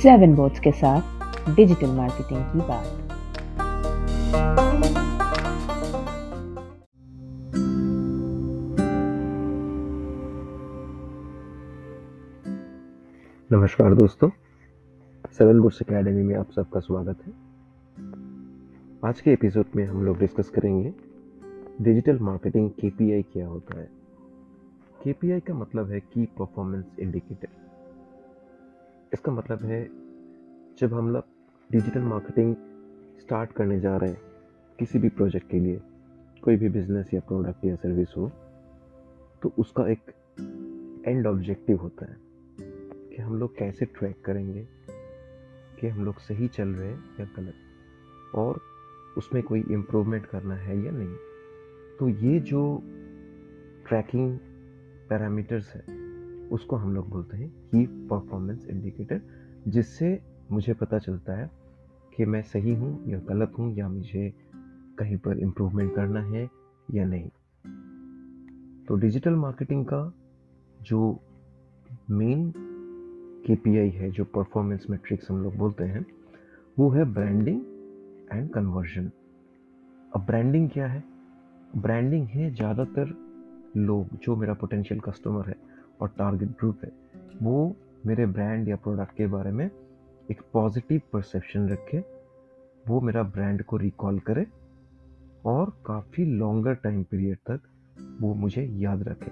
Seven boards के साथ digital marketing की बात। नमस्कार दोस्तों। सेवन बुक्स एकेडमी में आप सबका स्वागत है। आज के एपिसोड में हम लोग डिस्कस करेंगे डिजिटल मार्केटिंग केपीआई क्या होता है? केपीआई का मतलब है की परफॉर्मेंस इंडिकेटर इसका मतलब है, जब हम लोग डिजिटल मार्केटिंग स्टार्ट करने जा रहे हैं, किसी भी प्रोजेक्ट के लिए, कोई भी बिज़नेस या प्रोडक्ट या सर्विस हो तो उसका एक एंड ऑब्जेक्टिव होता है कि हम लोग कैसे ट्रैक करेंगे कि हम लोग सही चल रहे हैं या गलत। और उसमें कोई इम्प्रूवमेंट करना है या नहीं। तो ये जो ट्रैकिंग पैरामीटर्स है उसको हम लोग बोलते हैं की परफॉर्मेंस इंडिकेटर जिससे मुझे पता चलता है कि मैं सही हूँ या गलत हूँ, या मुझे कहीं पर इम्प्रूवमेंट करना है या नहीं। तो डिजिटल मार्केटिंग का जो मेन के है, जो परफॉर्मेंस मेट्रिक्स हम लोग बोलते हैं, वो है ब्रांडिंग एंड कन्वर्जन अब ब्रांडिंग क्या है? ब्रांडिंग है ज़्यादातर लोग, जो मेरा पोटेंशियल कस्टमर है और टारगेट ग्रुप है। वो मेरे ब्रांड या प्रोडक्ट के बारे में एक पॉजिटिव परसेप्शन रखे, वो मेरा ब्रांड को रिकॉल करे और काफ़ी लॉन्गर टाइम पीरियड तक वो मुझे याद रखे।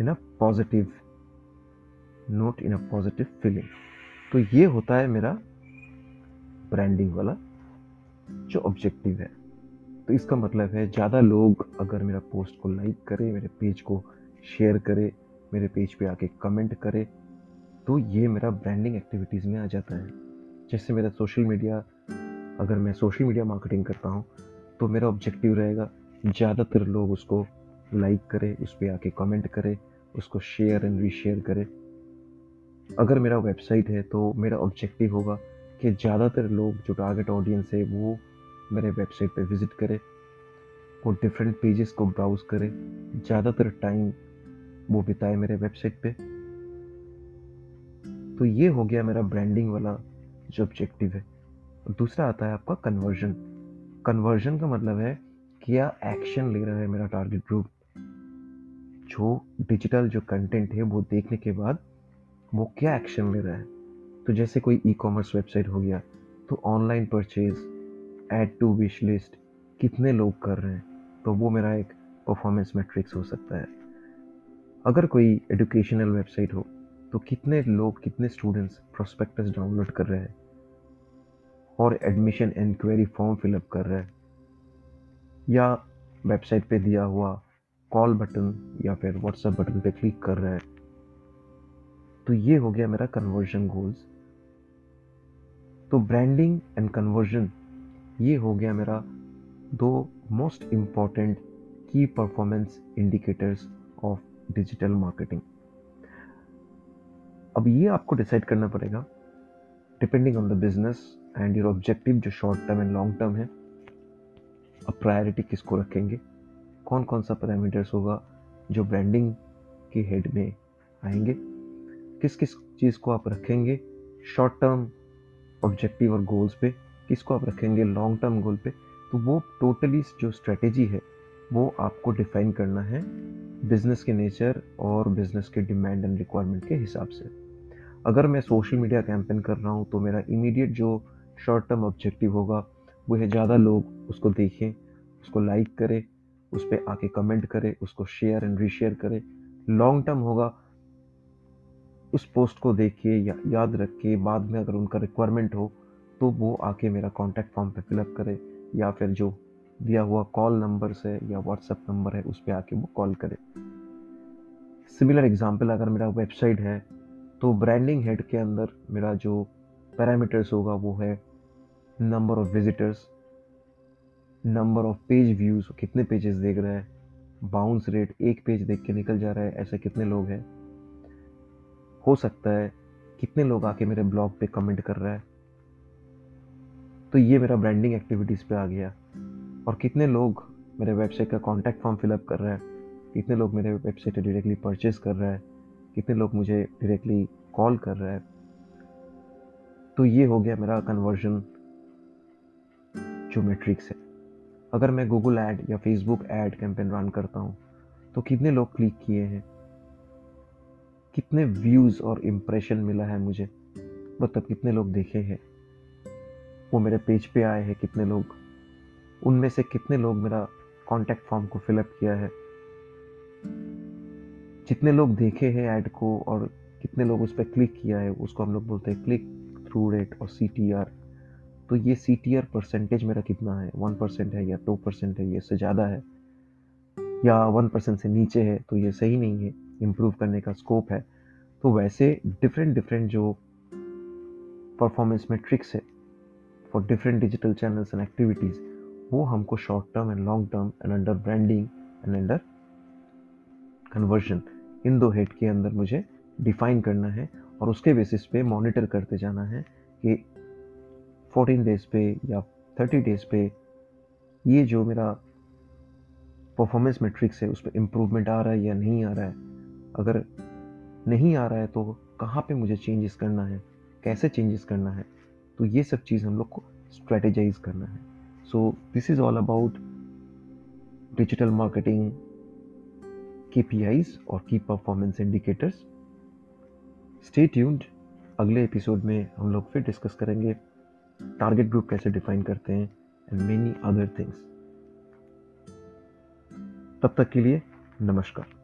In a positive note in a positive feeling तो ये होता है मेरा ब्रांडिंग वाला, जो ऑब्जेक्टिव है। तो इसका मतलब है, ज़्यादा लोग अगर मेरा पोस्ट को लाइक करे, मेरे पेज को शेयर करे मेरे पेज पे आके कमेंट करे तो ये मेरा ब्रांडिंग एक्टिविटीज़ में आ जाता है। जैसे मेरा सोशल मीडिया अगर मैं सोशल मीडिया मार्केटिंग करता हूँ तो मेरा ऑब्जेक्टिव रहेगा ज़्यादातर लोग उसको लाइक करें, उस पर आके कमेंट करें, उसको शेयर एंड रीशेयर करें। अगर मेरा वेबसाइट है तो मेरा ऑब्जेक्टिव होगा कि ज़्यादातर लोग जो टारगेट ऑडियंस है, वो मेरे वेबसाइट पे विज़िट करें वो डिफरेंट पेजेस को ब्राउज़ करें। ज़्यादातर टाइम वो बिताए मेरे वेबसाइट पे। तो ये हो गया मेरा ब्रांडिंग वाला जो ऑब्जेक्टिव है। दूसरा आता है आपका कन्वर्जन कन्वर्जन का मतलब है क्या एक्शन ले रहा है मेरा टारगेट ग्रुप जो डिजिटल जो कंटेंट है वो देखने के बाद वो क्या एक्शन ले रहा है। तो जैसे कोई ई कॉमर्स वेबसाइट हो गया तो online purchase add to wish list कितने लोग कर रहे हैं। तो वो मेरा एक परफॉर्मेंस मैट्रिक्स हो सकता है। अगर कोई एजुकेशनल वेबसाइट हो तो कितने लोग, कितने स्टूडेंट्स प्रोस्पेक्टस डाउनलोड कर रहे हैं? और एडमिशन इंक्वायरी फॉर्म फिलअप कर रहे हैं? या वेबसाइट पे दिया हुआ कॉल बटन या फिर व्हाट्सएप बटन पे क्लिक कर रहे हैं? तो ये हो गया मेरा कन्वर्जन गोल्स तो ब्रांडिंग एंड कन्वर्जन ये हो गया मेरा दो most important key performance indicators of digital marketing. अब ये आपको डिसाइड करना पड़ेगा depending on the business and your objective जो short term and long term है, अब प्रायोरिटी किसको रखेंगे? कौन कौन सा पैरामीटर्स होगा जो ब्रांडिंग के हेड में आएँगे? किस किस चीज़ को आप रखेंगे शॉर्ट टर्म ऑब्जेक्टिव और गोल्स पे? किसको आप रखेंगे लॉन्ग टर्म गोल पे? तो वो टोटली जो स्ट्रेटेजी है वो आपको डिफाइन करना है बिज़नेस के नेचर और बिज़नेस के डिमांड एंड रिक्वायरमेंट के हिसाब से। अगर मैं सोशल मीडिया कैंपेन कर रहा हूँ तो मेरा इमीडिएट जो शॉर्ट टर्म ऑब्जेक्टिव होगा, वो है ज़्यादा लोग उसको देखें, उसको लाइक करें, उस पर आके कमेंट करें, उसको शेयर एंड रीशेयर करें। लॉन्ग टर्म होगा, उस पोस्ट को देख के या, याद रख के बाद में अगर उनका रिक्वायरमेंट हो तो वो आके मेरा कॉन्टैक्ट फॉर्म पे फिलअप करे, या फिर जो दिया हुआ कॉल नंबर से या व्हाट्सएप नंबर है, उस पर आके वो कॉल करे। सिमिलर एग्ज़ाम्पल अगर मेरा वेबसाइट है तो ब्रांडिंग हेड के अंदर मेरा जो पैरामीटर्स होगा, वो है number of visitors, number of page views कितने पेजेस देख रहे हैं, बाउंस रेट, एक पेज देख के निकल जा रहा है, ऐसे कितने लोग हैं। हो सकता है कितने लोग आके मेरे ब्लॉग पे कमेंट कर रहा है। तो ये मेरा ब्रांडिंग एक्टिविटीज़ पे आ गया। और कितने लोग मेरे वेबसाइट का कॉन्टैक्ट फॉर्म फिलअप कर रहे हैं? कितने लोग मेरे वेबसाइट डायरेक्टली परचेज कर रहे हैं? कितने लोग मुझे डायरेक्टली कॉल कर रहा है? तो ये हो गया मेरा कन्वर्जन जो मेट्रिक्स है। अगर मैं गूगल ऐड या फेसबुक ऐड कैंपेन रन करता हूँ तो कितने लोग क्लिक किए हैं? कितने व्यूज़ और इम्प्रेशन मिला है मुझे? मतलब कितने लोग देखे हैं? वो मेरे पेज पे आए हैं कितने लोग? उनमें से कितने लोग मेरा कॉन्टैक्ट फॉर्म को फिलअप किया है? जितने लोग देखे हैं ऐड को और कितने लोग उस पर क्लिक किया है, उसको हम लोग बोलते हैं क्लिक थ्रू रेट और सीटीआर तो ये सीटीआर परसेंटेज मेरा कितना है? वन परसेंट है या टू परसेंट है? ये इससे ज़्यादा है या वन परसेंट से नीचे है? तो ये सही नहीं है। इम्प्रूव करने का स्कोप है। तो वैसे डिफरेंट डिफरेंट जो परफॉर्मेंस मेट्रिक्स है for different digital channels and activities वो हमको short term and long term and under branding and under conversion इन दो हेड के अंदर मुझे डिफाइन करना है और उसके बेसिस पे मॉनिटर करते जाना है कि 14 डेज़ पे या 30 डेज़ पे ये जो मेरा परफॉर्मेंस मेट्रिक्स है, उस पर इम्प्रूवमेंट आ रहा है या नहीं आ रहा है? अगर नहीं आ रहा है तो कहाँ पे मुझे चेंजेस करना है? कैसे चेंजेस करना है? तो ये सब चीज़ हम लोग को स्ट्रेटेजाइज करना है। So this is all about digital marketing के और की परफॉर्मेंस इंडिकेटर्स स्टे ट्यून्ड अगले एपिसोड में हम लोग फिर डिस्कस करेंगे टारगेट ग्रुप कैसे डिफाइन करते हैं एंड मेनी अदर थिंग्स तब तक के लिए नमस्कार।